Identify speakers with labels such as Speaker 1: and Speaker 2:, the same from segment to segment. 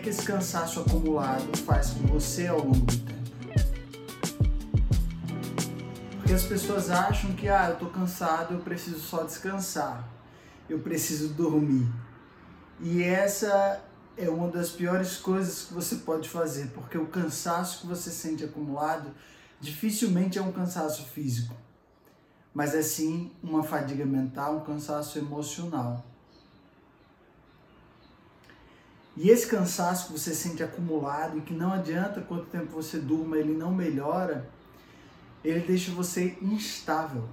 Speaker 1: que esse cansaço acumulado faz com você ao longo do tempo? Porque as pessoas acham que, ah, eu tô cansado, eu preciso só descansar, eu preciso dormir. E essa é uma das piores coisas que você pode fazer, porque o cansaço que você sente acumulado dificilmente é um cansaço físico, mas é sim uma fadiga mental, um cansaço emocional. E esse cansaço que você sente acumulado e que não adianta quanto tempo você durma, ele não melhora, ele deixa você instável.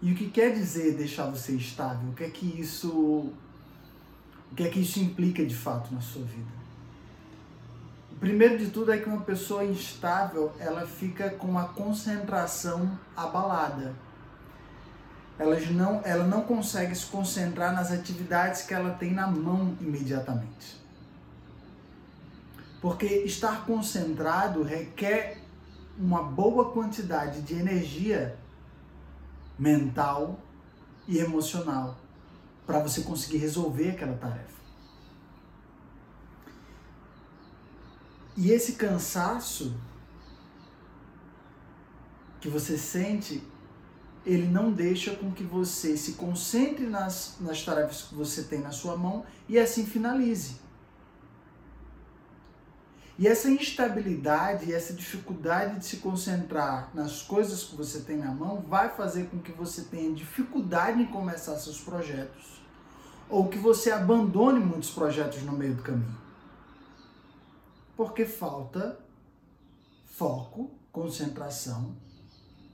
Speaker 1: E o que quer dizer deixar você estável? O que é que isso, o que é que isso implica de fato na sua vida? O primeiro de tudo é que uma pessoa instável, ela fica com a concentração abalada ela não, ela não consegue se concentrar nas atividades que ela tem na mão imediatamente. Porque estar concentrado requer uma boa quantidade de energia mental e emocional para você conseguir resolver aquela tarefa. E esse cansaço que você sente ele não deixa com que você se concentre nas, nas tarefas que você tem na sua mão e assim finalize. E essa instabilidade essa dificuldade de se concentrar nas coisas que você tem na mão vai fazer com que você tenha dificuldade em começar seus projetos ou que você abandone muitos projetos no meio do caminho. Porque falta foco, concentração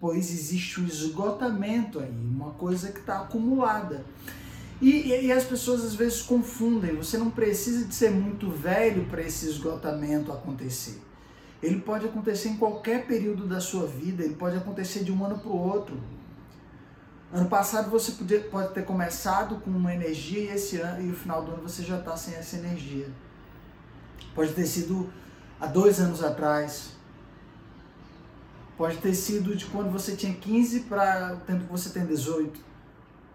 Speaker 1: pois existe um esgotamento aí, uma coisa que está acumulada. E, e, as pessoas às vezes confundem, você não precisa de ser muito velho para esse esgotamento acontecer. Ele pode acontecer em qualquer período da sua vida, ele pode acontecer de um ano para o outro. Ano passado você podia, pode ter começado com uma energia e esse ano e no final do ano você já está sem essa energia. Pode ter sido há dois anos atrás, Pode ter sido de quando você tinha 15 para o tempo que você tem 18.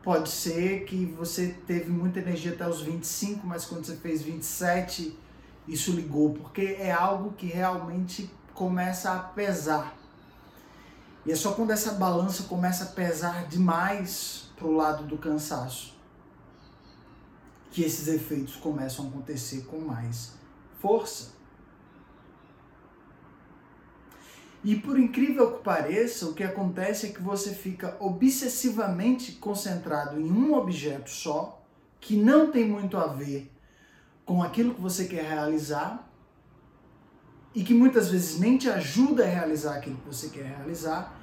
Speaker 1: Pode ser que você teve muita energia até os 25, mas quando você fez 27, isso ligou, porque é algo que realmente começa a pesar. E é só quando essa balança começa a pesar demais para o lado do cansaço que esses efeitos começam a acontecer com mais força. E por incrível que pareça, o que acontece é que você fica obsessivamente concentrado em um objeto só, que não tem muito a ver com aquilo que você quer realizar e que muitas vezes nem te ajuda a realizar aquilo que você quer realizar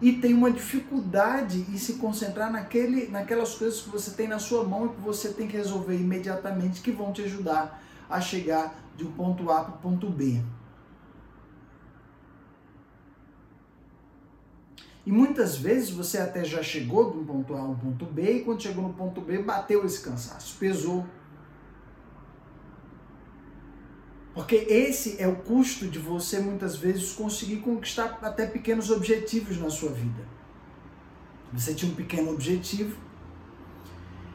Speaker 1: e tem uma dificuldade em se concentrar naquele, naquelas coisas que você tem na sua mão e que você tem que resolver imediatamente que vão te ajudar a chegar de um ponto A para o ponto B. E muitas vezes você até já chegou de um ponto A a um ponto B e quando chegou no ponto B bateu esse cansaço, pesou. Porque esse é o custo de você muitas vezes conseguir conquistar até pequenos objetivos na sua vida. Você tinha um pequeno objetivo,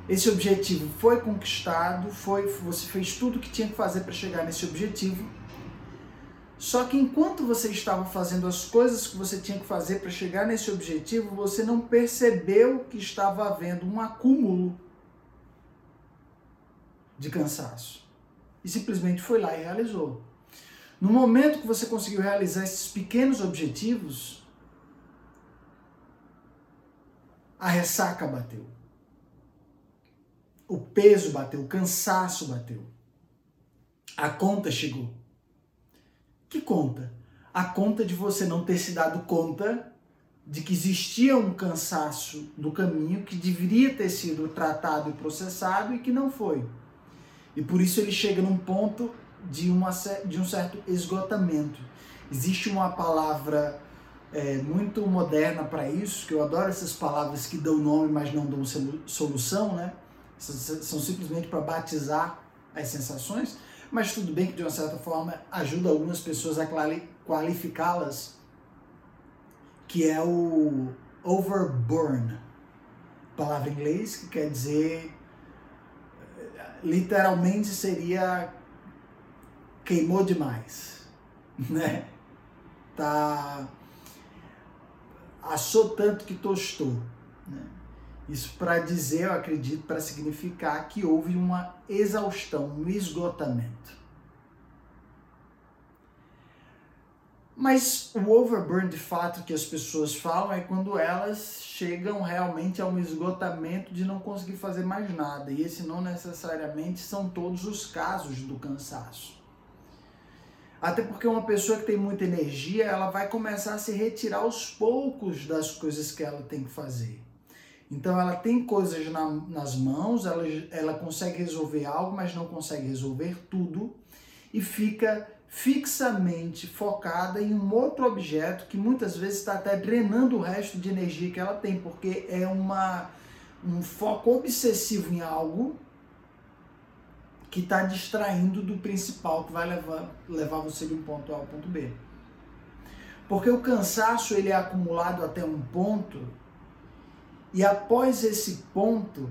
Speaker 1: esse objetivo foi conquistado, foi, você fez tudo o que tinha que fazer para chegar nesse objetivo só que enquanto você estava fazendo as coisas que você tinha que fazer para chegar nesse objetivo, você não percebeu que estava havendo um acúmulo de cansaço. E simplesmente foi lá e realizou. No momento que você conseguiu realizar esses pequenos objetivos, a ressaca bateu. O peso bateu, o cansaço bateu. A conta chegou. Que conta? A conta de você não ter se dado conta de que existia um cansaço no caminho que deveria ter sido tratado e processado e que não foi. E por isso ele chega num ponto de, uma, de um certo esgotamento. Existe uma palavra é, muito moderna para isso, que eu adoro essas palavras que dão nome, mas não dão solução, né? São simplesmente para batizar as sensações mas tudo bem que de uma certa forma ajuda algumas pessoas a qualificá-las, que é o overburn, palavra em inglês que quer dizer literalmente seria queimou demais, né? Tá assou tanto que tostou, né? Isso para dizer, eu acredito, para significar que houve uma exaustão, um esgotamento. Mas o overburn de fato que as pessoas falam é quando elas chegam realmente a um esgotamento de não conseguir fazer mais nada. E esse não necessariamente são todos os casos do cansaço. Até porque uma pessoa que tem muita energia, ela vai começar a se retirar aos poucos das coisas que ela tem que fazer. Então ela tem coisas na, nas mãos, ela, ela consegue resolver algo, mas não consegue resolver tudo e fica fixamente focada em um outro objeto que muitas vezes está até drenando o resto de energia que ela tem, porque é uma, um foco obsessivo em algo que está distraindo do principal que vai levar, levar você de um ponto A ao ponto B. Porque o cansaço ele é acumulado até um ponto e após esse ponto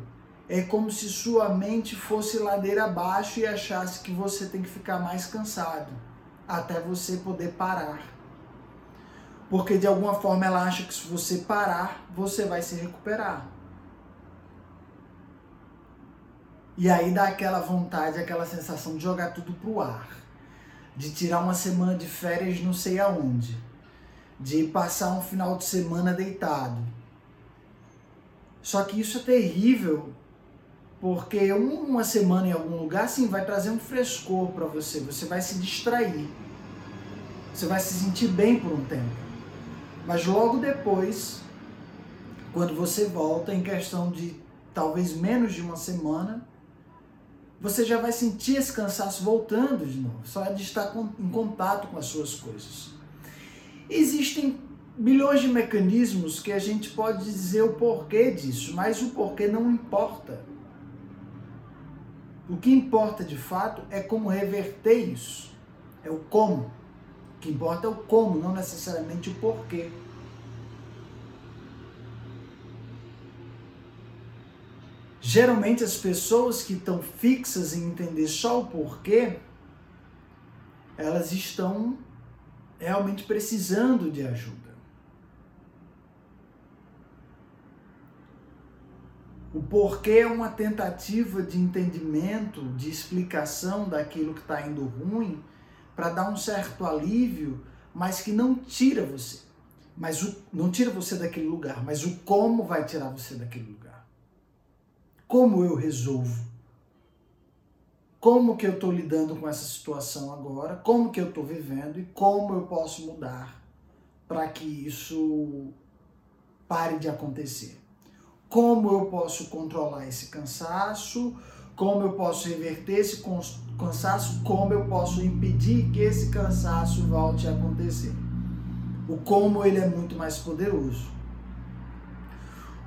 Speaker 1: é como se sua mente fosse ladeira abaixo e achasse que você tem que ficar mais cansado até você poder parar. Porque de alguma forma ela acha que se você parar, você vai se recuperar. E aí dá aquela vontade, aquela sensação de jogar tudo pro ar. De tirar uma semana de férias não sei aonde. De passar um final de semana deitado. Só que isso é terrível porque uma semana em algum lugar, sim, vai trazer um frescor para você. Você vai se distrair. Você vai se sentir bem por um tempo. Mas logo depois, quando você volta, em questão de talvez menos de uma semana, você já vai sentir esse cansaço voltando de novo, só de estar em contato com as suas coisas. Existem milhões de mecanismos que a gente pode dizer o porquê disso, mas o porquê não importa. O que importa de fato é como reverter isso. É o como. O que importa é o como, não necessariamente o porquê. Geralmente as pessoas que estão fixas em entender só o porquê, elas estão realmente precisando de ajuda. O porquê é uma tentativa de entendimento, de explicação daquilo que está indo ruim, para dar um certo alívio, mas que não tira você. Mas o, não tira você daquele lugar, mas o como vai tirar você daquele lugar. Como eu resolvo? Como que eu estou lidando com essa situação agora? Como que eu estou vivendo e como eu posso mudar para que isso pare de acontecer? Como eu posso controlar esse cansaço, como eu posso reverter esse cansaço, como eu posso impedir que esse cansaço volte a acontecer. O como ele é muito mais poderoso.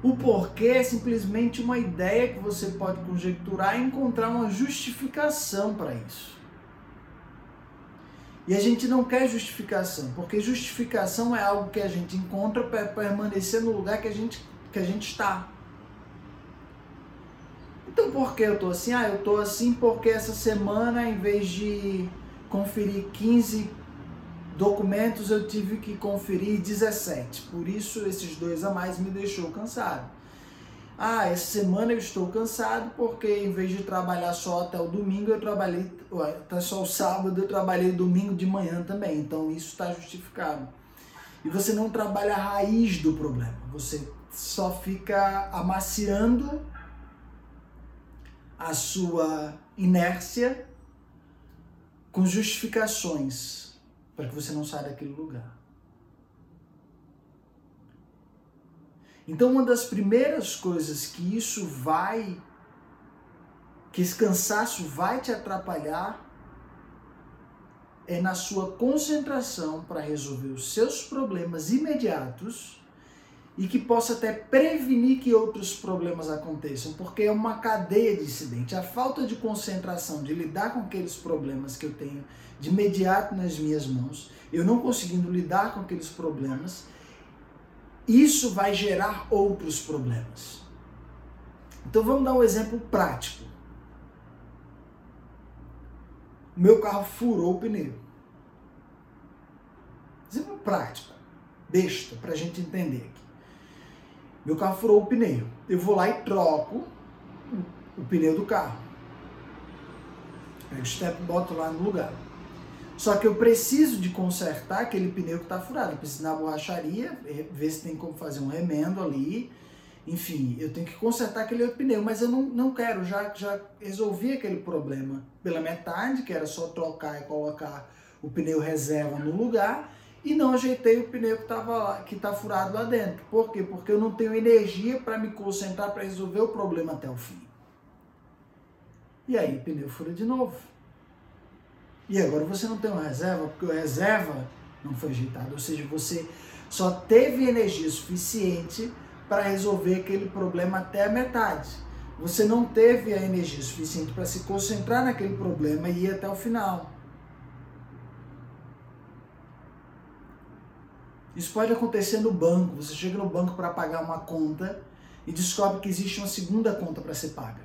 Speaker 1: O porquê é simplesmente uma ideia que você pode conjecturar e encontrar uma justificação para isso. E a gente não quer justificação, porque justificação é algo que a gente encontra para permanecer no lugar que a gente, que a gente está. Então por que eu tô assim? Ah, eu tô assim porque essa semana, em vez de conferir 15 documentos, eu tive que conferir 17. Por isso, esses dois a mais me deixou cansado. Ah, essa semana eu estou cansado porque em vez de trabalhar só até o domingo, eu trabalhei até só o sábado, eu trabalhei domingo de manhã também. Então isso está justificado. E você não trabalha a raiz do problema. Você só fica amaciando a sua inércia com justificações para que você não saia daquele lugar. Então, uma das primeiras coisas que isso vai, que esse cansaço vai te atrapalhar, é na sua concentração para resolver os seus problemas imediatos e que possa até prevenir que outros problemas aconteçam, porque é uma cadeia de incidente. A falta de concentração, de lidar com aqueles problemas que eu tenho de imediato nas minhas mãos, eu não conseguindo lidar com aqueles problemas, isso vai gerar outros problemas. Então vamos dar um exemplo prático. meu carro furou o pneu. Exemplo prático, besta, para a gente entender. Meu carro furou o pneu. Eu vou lá e troco o, pneu do carro. Pego o step boto lá no lugar. Só que eu preciso de consertar aquele pneu que está furado. Eu preciso ir na borracharia, ver se tem como fazer um remendo ali. Enfim, eu tenho que consertar aquele outro pneu, mas eu não, não quero, já, já resolvi aquele problema pela metade, que era só trocar e colocar o pneu reserva no lugar, e não ajeitei o pneu que estava que está furado lá dentro. Por quê? Porque eu não tenho energia para me concentrar para resolver o problema até o fim. E aí o pneu fura de novo. E agora você não tem uma reserva, porque a reserva não foi ajeitado. Ou seja, você só teve energia suficiente para resolver aquele problema até a metade. Você não teve a energia suficiente para se concentrar naquele problema e ir até o final. Isso pode acontecer no banco. Você chega no banco para pagar uma conta e descobre que existe uma segunda conta para ser paga.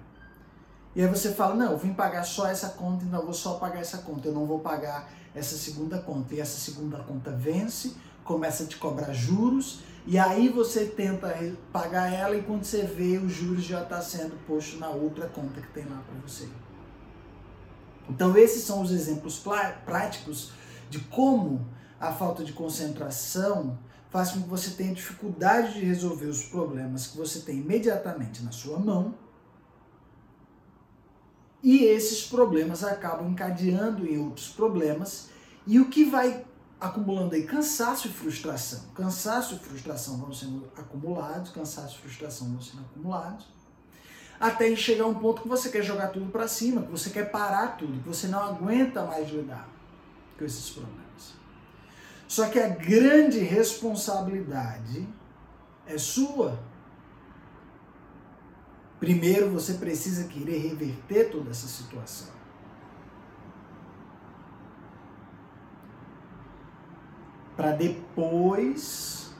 Speaker 1: E aí você fala, não, eu vim pagar só essa conta, então eu vou só pagar essa conta, eu não vou pagar essa segunda conta. E essa segunda conta vence, começa a te cobrar juros, e aí você tenta pagar ela e quando você vê, os juros já está sendo posto na outra conta que tem lá para você. Então esses são os exemplos práticos de como a falta de concentração faz com que você tenha dificuldade de resolver os problemas que você tem imediatamente na sua mão e esses problemas acabam encadeando em outros problemas. E o que vai acumulando aí? Cansaço e frustração. Cansaço e frustração vão sendo acumulados, cansaço e frustração vão sendo acumulados. Até chegar um ponto que você quer jogar tudo para cima, que você quer parar tudo, que você não aguenta mais lidar com esses problemas. Só que a grande responsabilidade é sua Primeiro você precisa querer reverter toda essa situação. Para depois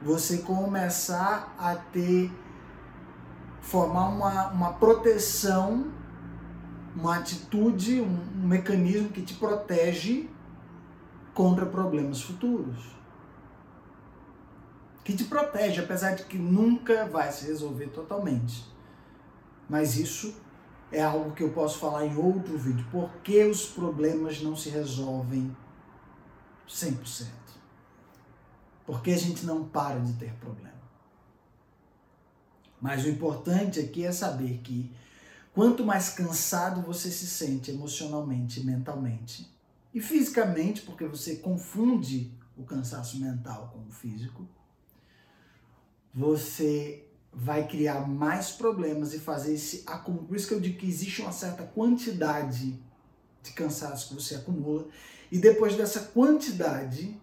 Speaker 1: você começar a ter, formar uma, uma proteção, uma atitude, um, um mecanismo que te protege contra problemas futuros que te protege, apesar de que nunca vai se resolver totalmente. Mas isso é algo que eu posso falar em outro vídeo. Por que os problemas não se resolvem 100%? Porque a gente não para de ter problema. Mas o importante aqui é saber que quanto mais cansado você se sente emocionalmente, mentalmente e fisicamente, porque você confunde o cansaço mental com o físico, você vai criar mais problemas e fazer esse acúmulo. Por isso que eu digo que existe uma certa quantidade de cansaço que você acumula. E depois dessa quantidade,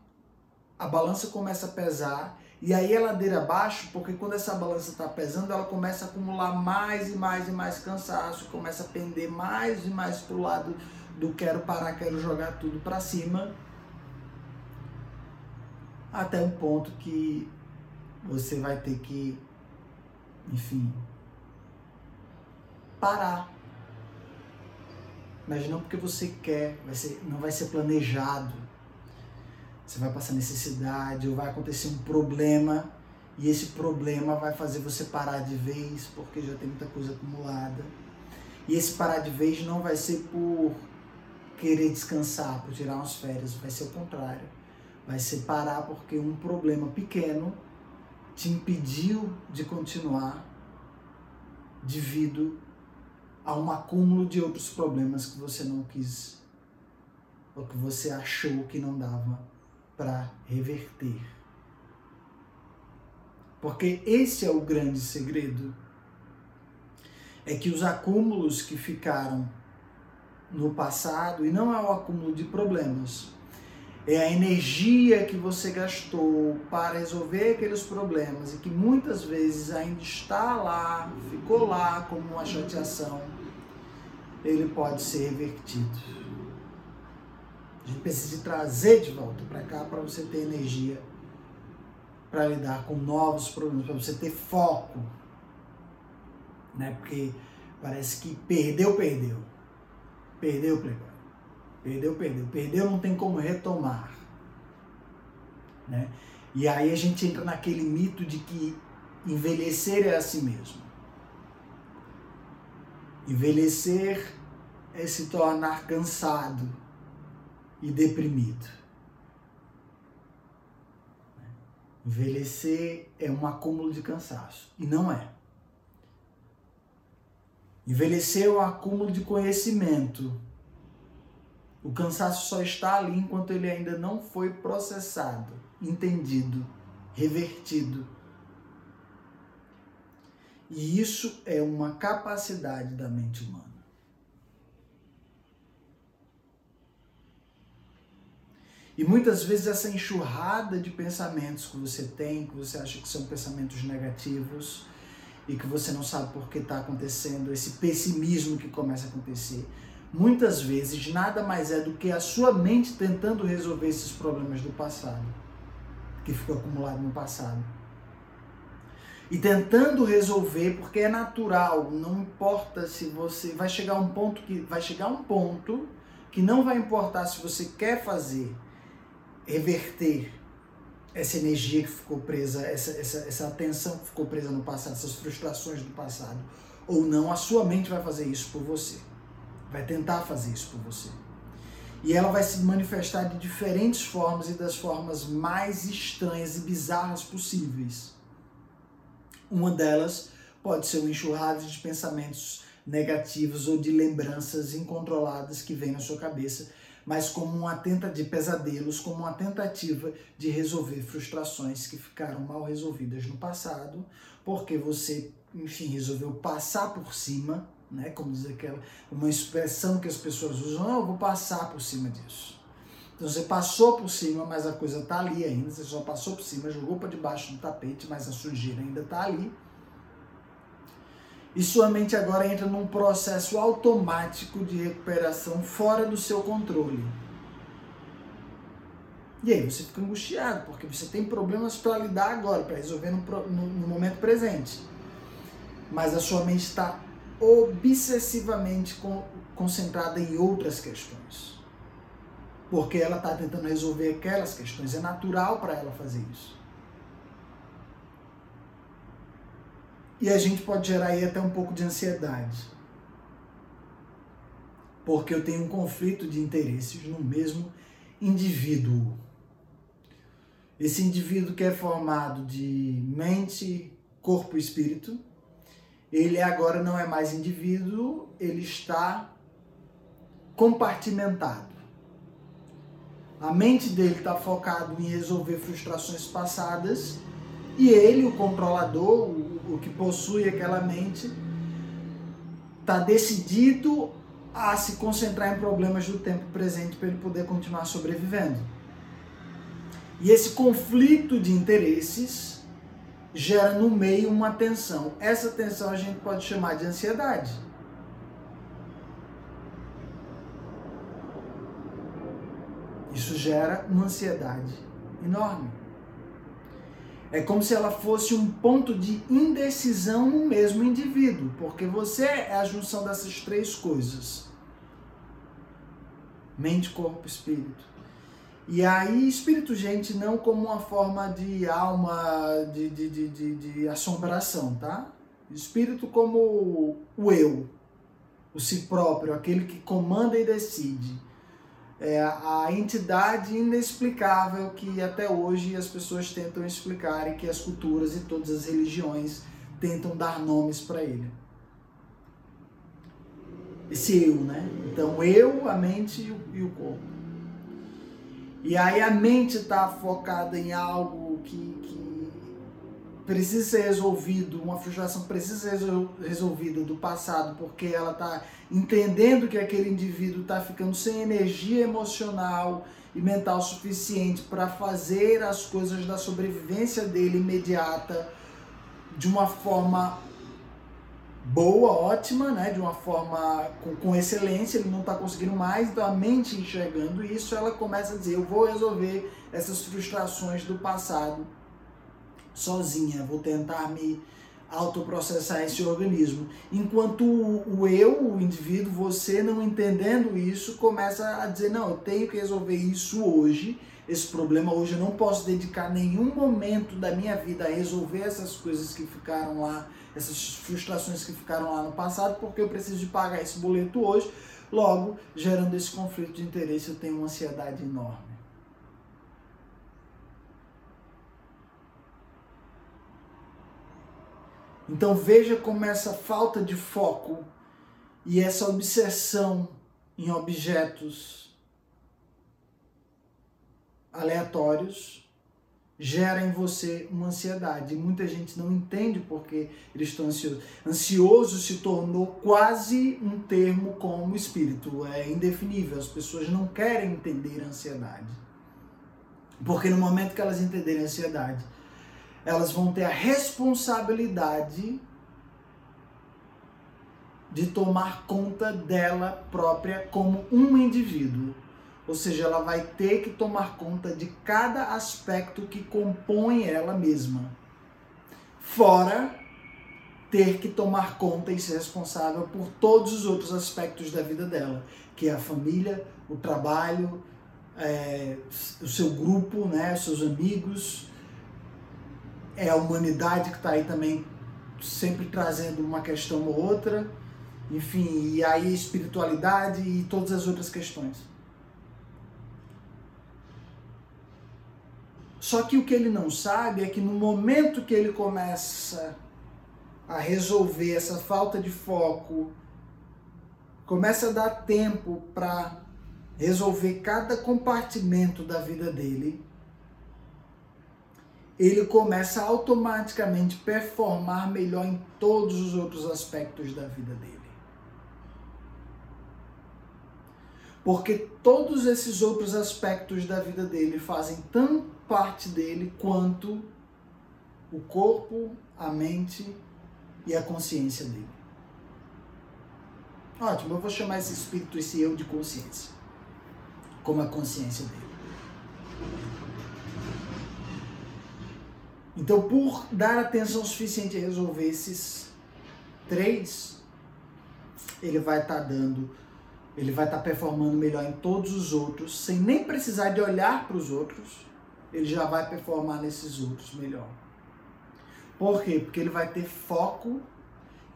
Speaker 1: a balança começa a pesar e aí é ladeira abaixo, porque quando essa balança está pesando, ela começa a acumular mais e mais e mais cansaço, começa a pender mais e mais para o lado do quero parar, quero jogar tudo para cima, até um ponto que você vai ter que enfim, parar. Mas não porque você quer, vai ser, não vai ser planejado. Você vai passar necessidade ou vai acontecer um problema e esse problema vai fazer você parar de vez porque já tem muita coisa acumulada. E esse parar de vez não vai ser por querer descansar, por tirar umas férias, vai ser o contrário. Vai ser parar porque um problema pequeno te impediu de continuar devido a um acúmulo de outros problemas que você não quis ou que você achou que não dava para reverter. Porque esse é o grande segredo. É que os acúmulos que ficaram no passado, e não é o acúmulo de problemas, é a energia que você gastou para resolver aqueles problemas e que muitas vezes ainda está lá, ficou lá como uma chateação, ele pode ser revertido. A gente precisa trazer de volta para cá para você ter energia para lidar com novos problemas, para você ter foco. Né? Porque parece que perdeu, perdeu. Perdeu, perdeu. Perdeu, perdeu. Perdeu, não tem como retomar. Né? E aí a gente entra naquele mito de que envelhecer é assim mesmo. Envelhecer é se tornar cansado e deprimido. Envelhecer é um acúmulo de cansaço. E não é. Envelhecer é um acúmulo de conhecimento. O cansaço só está ali enquanto ele ainda não foi processado, entendido, revertido. E isso é uma capacidade da mente humana. E muitas vezes essa enxurrada de pensamentos que você tem, que você acha que são pensamentos negativos e que você não sabe por que está acontecendo, esse pessimismo que começa a acontecer, muitas vezes nada mais é do que a sua mente tentando resolver esses problemas do passado, que ficou acumulado no passado. E tentando resolver, porque é natural, não importa se você vai chegar um ponto que vai chegar um ponto que não vai importar se você quer fazer reverter essa energia que ficou presa, essa, essa, essa atenção que ficou presa no passado, essas frustrações do passado, ou não, a sua mente vai fazer isso por você. Vai tentar fazer isso por você. E ela vai se manifestar de diferentes formas e das formas mais estranhas e bizarras possíveis. Uma delas pode ser um enxurrado de pensamentos negativos ou de lembranças incontroladas que vem na sua cabeça mas como uma tentativa de pesadelos, como uma tentativa de resolver frustrações que ficaram mal resolvidas no passado, porque você, enfim, resolveu passar por cima, né? Como diz aquela uma expressão que as pessoas usam, não, eu vou passar por cima disso. Então você passou por cima, mas a coisa está ali ainda, você só passou por cima, jogou para debaixo do tapete, mas a sujeira ainda está ali e sua mente agora entra num processo automático de recuperação fora do seu controle. E aí você fica angustiado, porque você tem problemas para lidar agora, para resolver no, no, no, momento presente. Mas a sua mente está obsessivamente con, concentrada em outras questões. Porque ela está tentando resolver aquelas questões. É natural para ela fazer isso. E a gente pode gerar aí até um pouco de ansiedade. Porque eu tenho um conflito de interesses no mesmo indivíduo. Esse indivíduo que é formado de mente, corpo e espírito, ele agora não é mais indivíduo, ele está compartimentado. A mente dele está focado em resolver frustrações passadas e ele, o controlador, o, o que possui aquela mente, está decidido a se concentrar em problemas do tempo presente para ele poder continuar sobrevivendo. E esse conflito de interesses gera no meio uma tensão. Essa tensão a gente pode chamar de ansiedade. Isso gera uma ansiedade enorme. É como se ela fosse um ponto de indecisão no mesmo indivíduo, porque você é a junção dessas três coisas: mente, corpo, espírito. E aí, espírito, gente, não como uma forma de alma de, de, de, de, de assombração, tá? Espírito como o eu, o si próprio, aquele que comanda e decide é, a entidade inexplicável que até hoje as pessoas tentam explicar e que as culturas e todas as religiões tentam dar nomes para ele. Esse eu, né? Então, eu, a mente e o, corpo. E aí a mente está focada em algo que, que precisa ser resolvido, uma frustração precisa ser resolvida do passado, porque ela está entendendo que aquele indivíduo está ficando sem energia emocional e mental suficiente para fazer as coisas da sobrevivência dele imediata de uma forma boa, ótima, né? de uma forma com, com excelência, ele não está conseguindo mais, então a mente enxergando isso, ela começa a dizer, eu vou resolver essas frustrações do passado sozinha, vou tentar me autoprocessar esse organismo. Enquanto o eu, o indivíduo, você não entendendo isso, começa a dizer: não, eu tenho que resolver isso hoje, esse problema hoje, eu não posso dedicar nenhum momento da minha vida a resolver essas coisas que ficaram lá, essas frustrações que ficaram lá no passado, porque eu preciso de pagar esse boleto hoje. Logo, gerando esse conflito de interesse, eu tenho uma ansiedade enorme. Então veja como essa falta de foco e essa obsessão em objetos aleatórios gera em você uma ansiedade. E muita gente não entende porque eles estão ansiosos. Ansioso se tornou quase um termo como espírito, é indefinível. As pessoas não querem entender a ansiedade. Porque no momento que elas entenderem a ansiedade, elas vão ter a responsabilidade de tomar conta dela própria como um indivíduo. Ou seja, ela vai ter que tomar conta de cada aspecto que compõe ela mesma. Fora ter que tomar conta e ser responsável por todos os outros aspectos da vida dela, que é a família, o trabalho, é, o seu grupo, né, seus amigos, é a humanidade que está aí também sempre trazendo uma questão ou outra, enfim, e aí espiritualidade e todas as outras questões. Só que o que ele não sabe é que no momento que ele começa a resolver essa falta de foco, começa a dar tempo para resolver cada compartimento da vida dele, ele começa a automaticamente performar melhor em todos os outros aspectos da vida dele. Porque todos esses outros aspectos da vida dele fazem tão parte dele quanto o corpo, a mente e a consciência dele. Ótimo, eu vou chamar esse espírito, esse eu de consciência, como a consciência dele. Então, por dar atenção suficiente a resolver esses três, ele vai estar tá dando, ele vai estar tá performando melhor em todos os outros, sem nem precisar de olhar para os outros, ele já vai performar nesses outros melhor. Por quê? Porque ele vai ter foco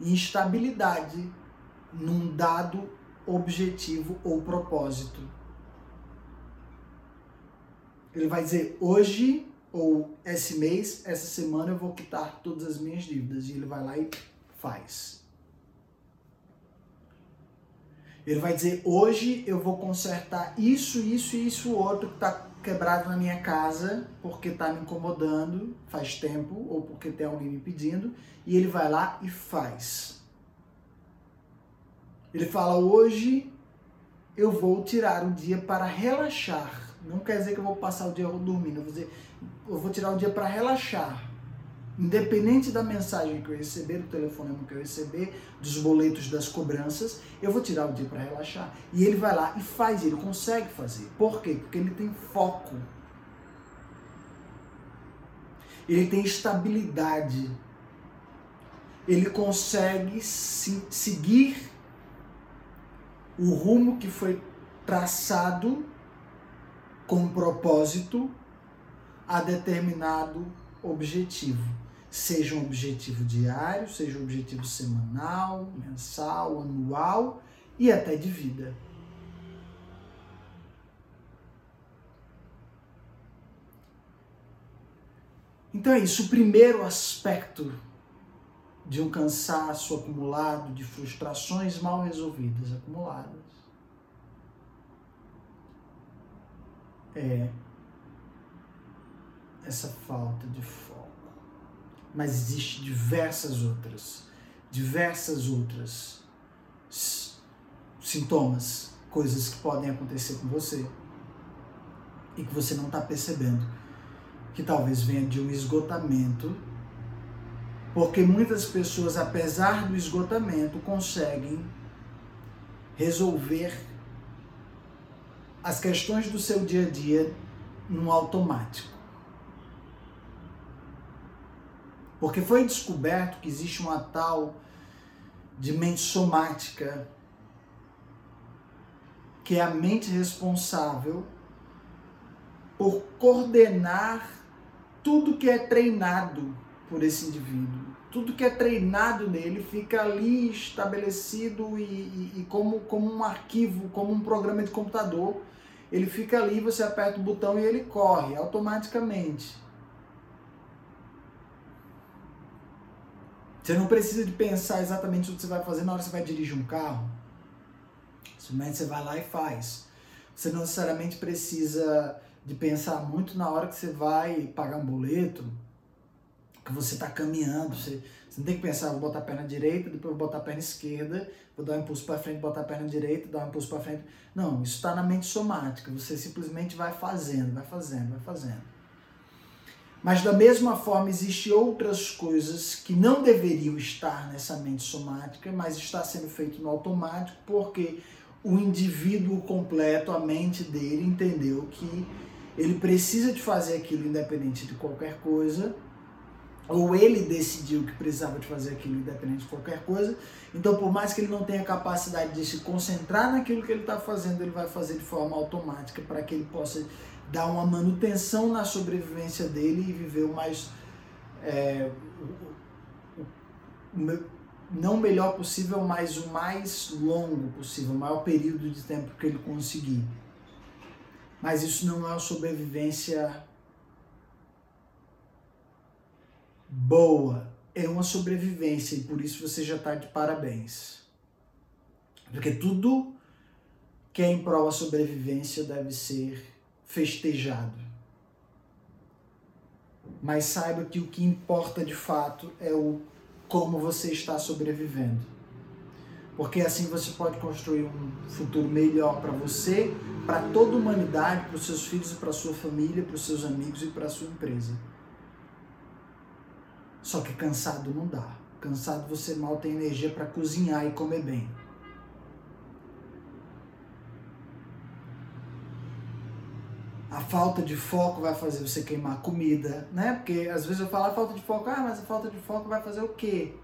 Speaker 1: e estabilidade num dado objetivo ou propósito. Ele vai dizer: hoje ou esse mês, essa semana eu vou quitar todas as minhas dívidas. E ele vai lá e faz. Ele vai dizer: hoje eu vou consertar isso, isso e isso outro que está quebrado na minha casa porque está me incomodando faz tempo ou porque tem alguém me pedindo. E ele vai lá e faz. Ele fala: hoje eu vou tirar um dia para relaxar. Não quer dizer que eu vou passar o dia dormindo. Eu vou dizer, eu vou tirar um dia para relaxar. Independente da mensagem que eu receber, do telefonema que eu receber, dos boletos das cobranças, eu vou tirar o dia para relaxar. E ele vai lá e faz, ele consegue fazer. Por quê? Porque ele tem foco. Ele tem estabilidade. Ele consegue se, seguir o rumo que foi traçado com propósito a determinado objetivo. Seja um objetivo diário, seja um objetivo semanal, mensal, anual e até de vida. Então é isso, o primeiro aspecto de um cansaço acumulado, de frustrações mal resolvidas acumuladas, é essa falta de foco. Mas existe diversas outras, diversas outras sintomas, coisas que podem acontecer com você e que você não está percebendo, que talvez venha de um esgotamento, porque muitas pessoas, apesar do esgotamento, conseguem resolver as questões do seu dia a dia no automático. Porque foi descoberto que existe uma tal de mente somática, que é a mente responsável por coordenar tudo que é treinado por esse indivíduo. Tudo que é treinado nele fica ali estabelecido e, e, e, como, como um arquivo, como um programa de computador. Ele fica ali, você aperta o botão e ele corre automaticamente. Você não precisa de pensar exatamente o que você vai fazer na hora que você vai dirigir um carro. Simplesmente você vai lá e faz. Você não necessariamente precisa de pensar muito na hora que você vai pagar um boleto, que você está caminhando. Você, você não tem que pensar, vou botar a perna direita, depois vou botar a perna esquerda, vou dar um impulso para frente, botar a perna direita, dar um impulso para frente. Não, isso está na mente somática. Você simplesmente vai fazendo, vai fazendo, vai fazendo. Mas da mesma forma, existem outras coisas que não deveriam estar nessa mente somática, mas está sendo feito no automático, porque o indivíduo completo, a mente dele, entendeu que ele precisa de fazer aquilo independente de qualquer coisa, ou ele decidiu que precisava de fazer aquilo independente de qualquer coisa. Então, por mais que ele não tenha capacidade de se concentrar naquilo que ele está fazendo, ele vai fazer de forma automática para que ele possa dar uma manutenção na sobrevivência dele e viver o mais. É, não o melhor possível, mas o mais longo possível, o maior período de tempo que ele conseguir. Mas isso não é uma sobrevivência boa, é uma sobrevivência e por isso você já está de parabéns. Porque tudo que é em prol da sobrevivência deve ser festejado. Mas saiba que o que importa de fato é o como você está sobrevivendo. Porque assim você pode construir um futuro melhor para você, para toda a humanidade, para os seus filhos, para a sua família, para os seus amigos e para a sua empresa. Só que cansado não dá. Cansado você mal tem energia para cozinhar e comer bem. a falta de foco vai fazer você queimar comida, né? Porque às vezes eu falo a falta de foco, ah, mas a falta de foco vai fazer o quê?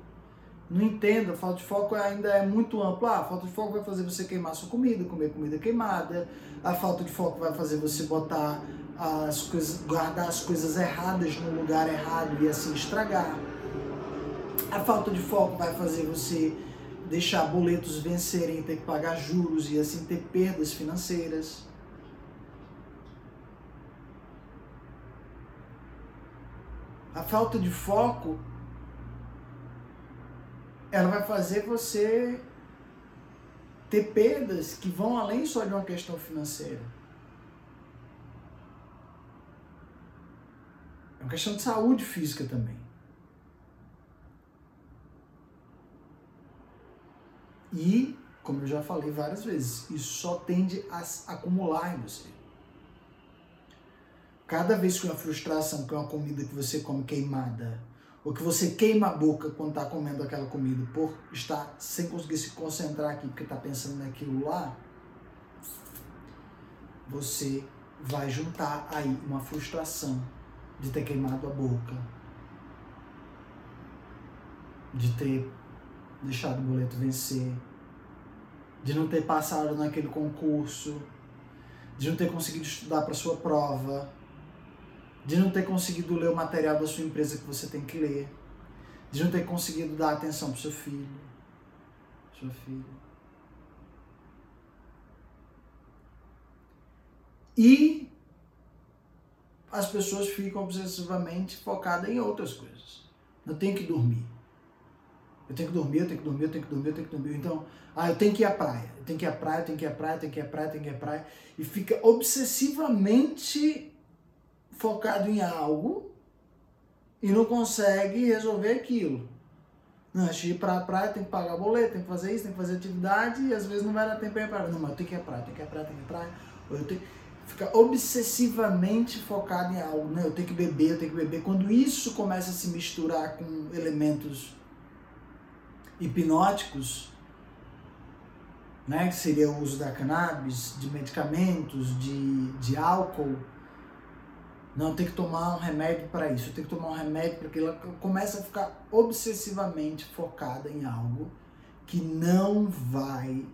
Speaker 1: Não entendo, a falta de foco ainda é muito amplo. Ah, a falta de foco vai fazer você queimar sua comida, comer comida queimada. A falta de foco vai fazer você botar as coisas, guardar as coisas erradas no lugar errado e assim estragar. A falta de foco vai fazer você deixar boletos vencerem ter que pagar juros e assim ter perdas financeiras. A falta de foco ela vai fazer você ter perdas que vão além só de uma questão financeira. É uma questão de saúde física também. E, como eu já falei várias vezes, isso só tende a acumular em você. Cada vez que uma frustração, que uma comida que você come queimada, ou que você queima a boca quando está comendo aquela comida por estar sem conseguir se concentrar aqui porque está pensando naquilo lá, você vai juntar aí uma frustração de ter queimado a boca, de ter deixado o boleto vencer, de não ter passado naquele concurso, de não ter conseguido estudar para sua prova, de não ter conseguido ler o material da sua empresa que você tem que ler, de não ter conseguido dar atenção para seu filho, sua filha. E as pessoas ficam obsessivamente focadas em outras coisas. Eu tenho que dormir. Eu tenho que dormir, eu tenho que dormir, eu tenho que dormir, eu tenho que dormir. Então, ah, eu tenho que ir à praia. Eu tenho que ir à praia, eu tenho que ir à praia, eu tenho que ir à praia, eu tenho que ir à praia. E fica obsessivamente focado em algo e não consegue resolver aquilo. Não, antes de ir pra praia, tem que pagar boleto, tem que fazer isso, tem que fazer atividade e às vezes não vai dar tempo para ir praia. Não, mas eu tenho que ir à praia, eu tenho que ir à praia, eu tenho que ir à praia. Ou eu tenho... Fica obsessivamente focado em algo, né? Eu tenho que beber, eu tenho que beber. Quando isso começa a se misturar com elementos hipnóticos, né? Que seria o uso da cannabis, de medicamentos, de, de álcool, Não, tem que tomar um remédio para isso, tem que tomar um remédio porque ela começa a ficar obsessivamente focada em algo que não vai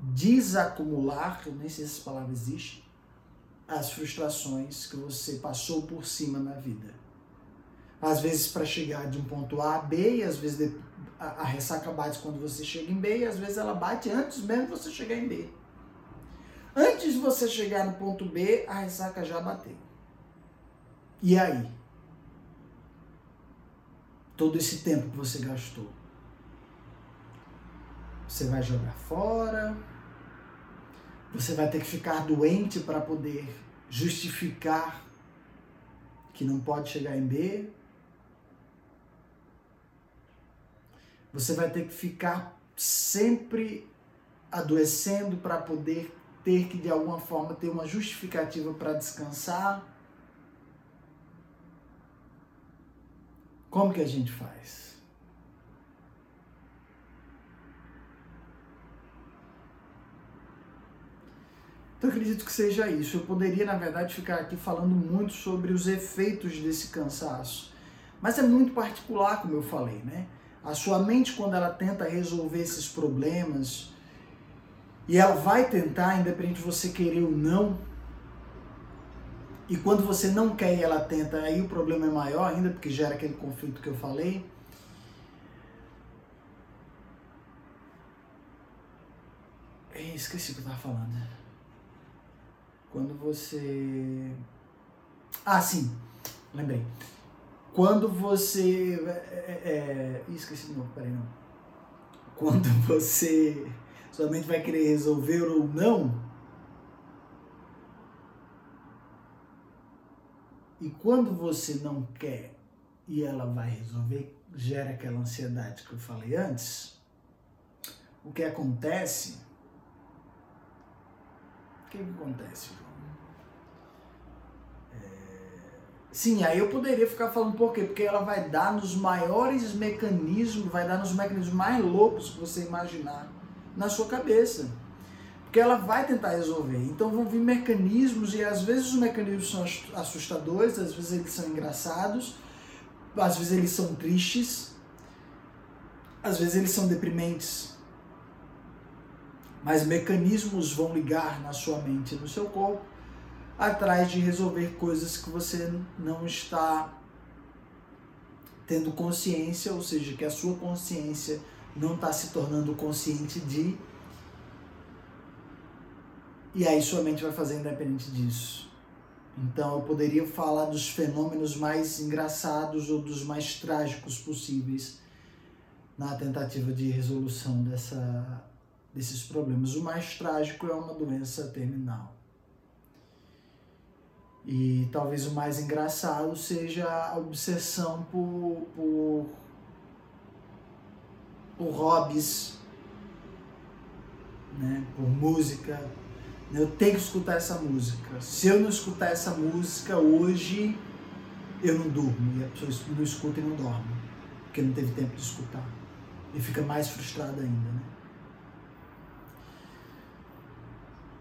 Speaker 1: desacumular, nem sei se essa palavra existe, as frustrações que você passou por cima na vida. Às vezes para chegar de um ponto A a B, e às vezes a, ressaca bate quando você chega em B, e às vezes ela bate antes mesmo de você chegar em B. Antes de você chegar no ponto B, a ressaca já bateu. E aí? Todo esse tempo que você gastou. Você vai jogar fora? Você vai ter que ficar doente para poder justificar que não pode chegar em B? Você vai ter que ficar sempre adoecendo para poder ter que de alguma forma ter uma justificativa para descansar. Como que a gente faz? Então acredito que seja isso. Eu poderia, na verdade, ficar aqui falando muito sobre os efeitos desse cansaço. Mas é muito particular, como eu falei, né? A sua mente, quando ela tenta resolver esses problemas, e ela vai tentar, independente de você querer ou não. E quando você não quer e ela tenta, aí o problema é maior ainda, porque gera aquele conflito que eu falei. Esqueci o que eu estava falando. Quando você. Ah, sim, lembrei. Quando você. É, é... é esqueci de novo, peraí, não. Quando você sua mente vai querer resolver ou não. E quando você não quer e ela vai resolver, gera aquela ansiedade que eu falei antes. O que acontece? O que, que acontece, João? É... Sim, aí eu poderia ficar falando por quê? Porque ela vai dar nos maiores mecanismos, vai dar nos mecanismos mais loucos que você imaginar na sua cabeça. Porque ela vai tentar resolver. Então vão vir mecanismos, e às vezes os mecanismos são assustadores, às vezes eles são engraçados, às vezes eles são tristes, às vezes eles são deprimentes. Mas mecanismos vão ligar na sua mente e no seu corpo atrás de resolver coisas que você não está tendo consciência, ou seja, que a sua consciência não está se tornando consciente de. E aí sua mente vai fazer independente disso. Então eu poderia falar dos fenômenos mais engraçados ou dos mais trágicos possíveis na tentativa de resolução dessa, desses problemas. O mais trágico é uma doença terminal. E talvez o mais engraçado seja a obsessão por, por por hobbies, né, por música. Eu tenho que escutar essa música. Se eu não escutar essa música hoje, eu não durmo. E a pessoa não escuta e não dorme, porque não teve tempo de escutar. E fica mais frustrada ainda, né?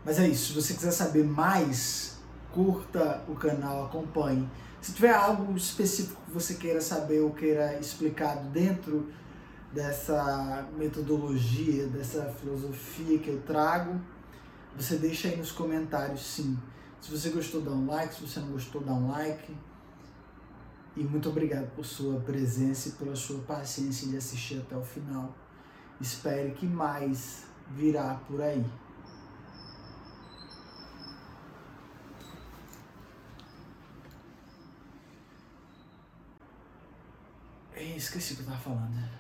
Speaker 1: Mas é isso. Se você quiser saber mais, curta o canal, acompanhe. Se tiver algo específico que você queira saber ou queira explicado dentro dessa metodologia, dessa filosofia que eu trago, você deixa aí nos comentários sim. Se você gostou, dá um like, se você não gostou, dá um like. E muito obrigado por sua presença e pela sua paciência de assistir até o final. Espere que mais virá por aí. Esqueci o que eu estava falando.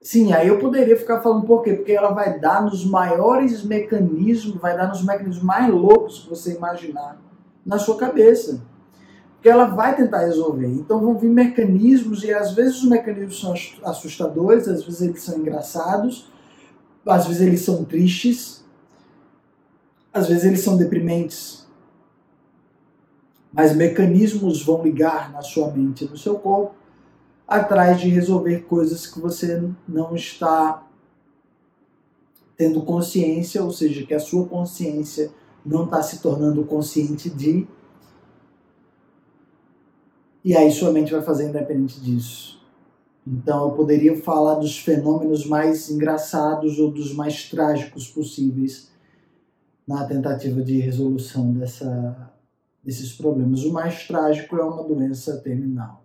Speaker 1: Sim, aí eu poderia ficar falando por quê? Porque ela vai dar nos maiores mecanismos, vai dar nos mecanismos mais loucos que você imaginar na sua cabeça. Porque ela vai tentar resolver. Então vão vir mecanismos, e às vezes os mecanismos são assustadores, às vezes eles são engraçados, às vezes eles são tristes, às vezes eles são deprimentes. Mas mecanismos vão ligar na sua mente e no seu corpo atrás de resolver coisas que você não está tendo consciência, ou seja, que a sua consciência não está se tornando consciente de E aí sua mente vai fazer independente disso. Então eu poderia falar dos fenômenos mais engraçados ou dos mais trágicos possíveis na tentativa de resolução dessa, desses problemas. O mais trágico é uma doença terminal.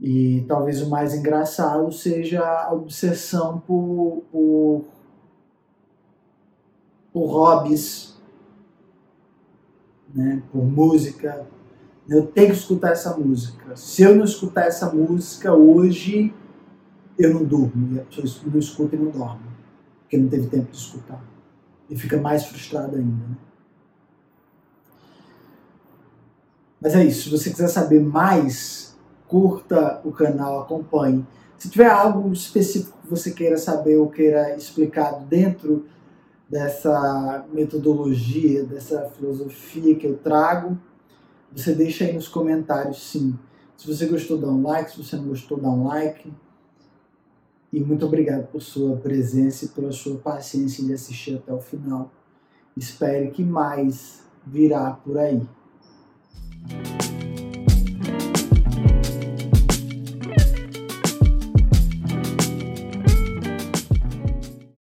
Speaker 1: E talvez o mais engraçado seja a obsessão por, por, por hobbies, né? por música, eu tenho que escutar essa música. Se eu não escutar essa música hoje, eu não durmo. E a pessoa não escuta e não dorme. Porque não teve tempo de escutar. E fica mais frustrada ainda. Né? Mas é isso. Se você quiser saber mais, curta o canal, acompanhe. Se tiver algo específico que você queira saber ou queira explicado dentro dessa metodologia, dessa filosofia que eu trago, você deixa aí nos comentários sim. Se você gostou, dá um like. Se você não gostou, dá um like. E muito obrigado por sua presença e pela sua paciência de assistir até o final. Espere que mais virá por aí.